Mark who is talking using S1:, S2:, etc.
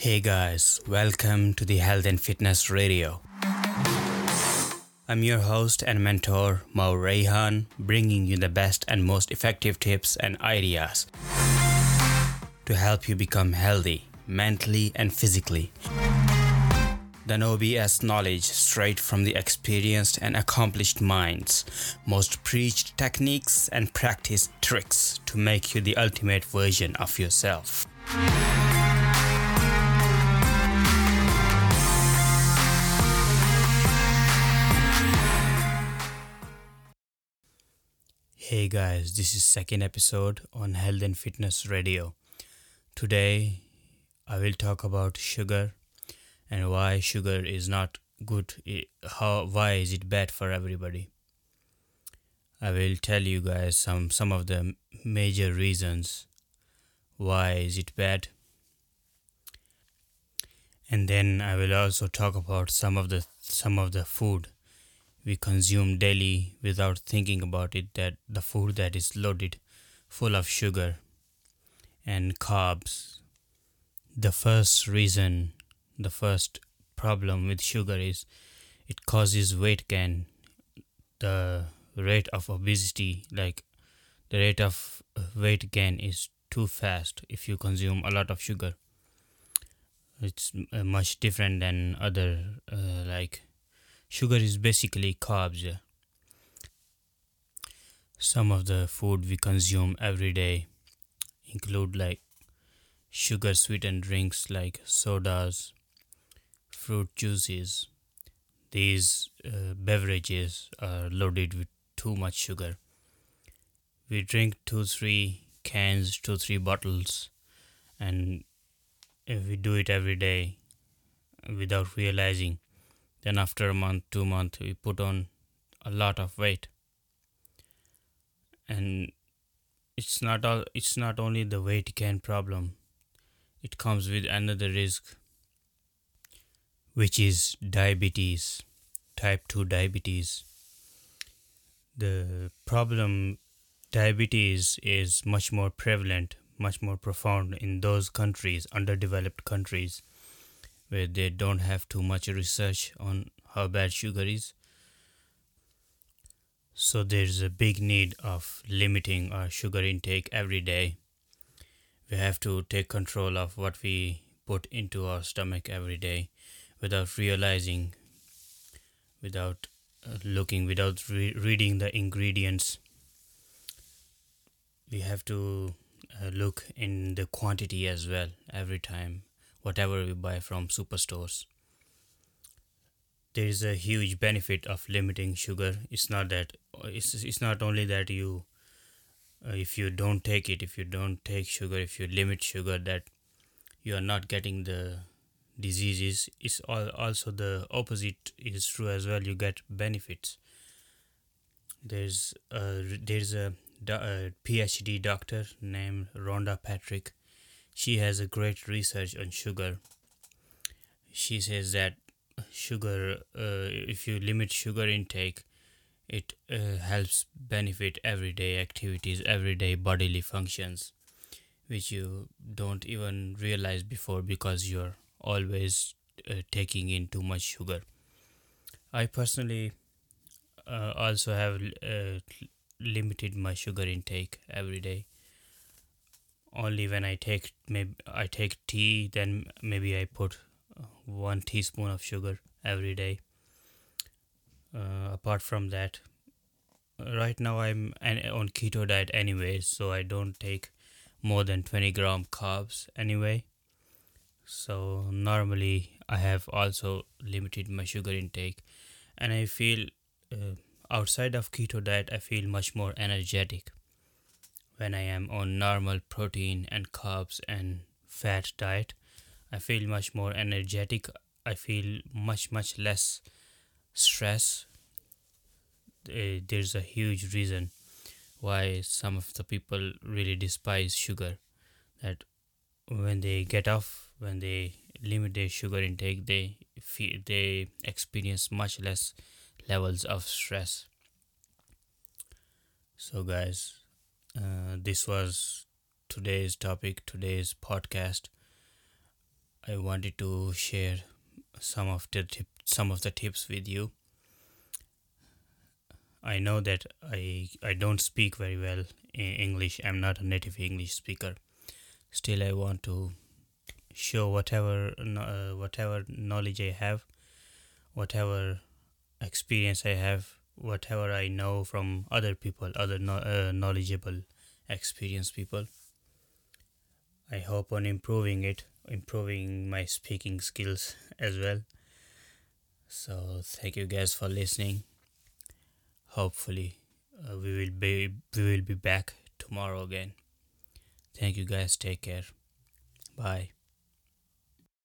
S1: Hey guys, welcome to the Health and Fitness Radio. I'm your host and mentor, Mo Rayhan, bringing you the best and most effective tips and ideas to help you become healthy mentally and physically. The OBS knowledge straight from the experienced and accomplished minds, most preached techniques and practiced tricks to make you the ultimate version of yourself. Hey guys, this is second episode on Health and Fitness Radio. Today I will talk about sugar and why sugar is not good how why is it bad for everybody. I will tell you guys some some of the major reasons why is it bad. And then I will also talk about some of the some of the food we consume daily without thinking about it that the food that is loaded full of sugar and carbs the first reason the first problem with sugar is it causes weight gain. The rate of obesity like the rate of weight gain is too fast if you consume a lot of sugar. It's uh, much different than other uh, like Sugar is basically carbs. Some of the food we consume every day include like sugar sweetened drinks like sodas, fruit juices. These uh, beverages are loaded with too much sugar. We drink two, three cans, two, three bottles, and if we do it every day without realizing, then after a month, two months, we put on a lot of weight. And it's not all it's not only the weight gain problem. It comes with another risk which is diabetes, type 2 diabetes. The problem diabetes is much more prevalent, much more profound in those countries, underdeveloped countries where they don't have too much research on how bad sugar is. So there's a big need of limiting our sugar intake every day. We have to take control of what we put into our stomach every day without realizing, without uh, looking, without re- reading the ingredients. We have to uh, look in the quantity as well every time whatever we buy from superstores. There is a huge benefit of limiting sugar. It's not that it's, it's not only that you uh, if you don't take it if you don't take sugar if you limit sugar that you are not getting the diseases. It's all, also the opposite is true as well. You get benefits. There's a, there's a, a phd doctor named rhonda patrick she has a great research on sugar. She says that sugar uh, if you limit sugar intake it uh, helps benefit everyday activities everyday bodily functions which you don't even realize before because you're always uh, taking in too much sugar. I personally uh, also have uh, limited my sugar intake every day only when I take maybe I take tea then maybe I put uh, one teaspoon of sugar every day. Uh, apart from that right now I'm on keto diet anyway so I don't take more than 20 gram carbs anyway. So normally I have also limited my sugar intake and I feel uh, outside of keto diet I feel much more energetic when I am on normal protein and carbs and fat diet, I feel much more energetic. I feel much, much less stress. Uh, there's a huge reason why some of the people really despise sugar. That when they get off, when they limit their sugar intake, they feel they experience much less levels of stress. So, guys, uh, this was today's topic, today's podcast. I wanted to share some of the tip, some of the tips with you. I know that I I don't speak very well in English. I'm not a native English speaker. Still, I want to show whatever uh, whatever knowledge I have, whatever experience I have, whatever I know from other people, other no, uh, knowledgeable, experienced people. I hope on improving it, improving my speaking skills as well. So thank you guys for listening. Hopefully, uh, we will be we will be back tomorrow again. Thank you guys. Take care. Bye.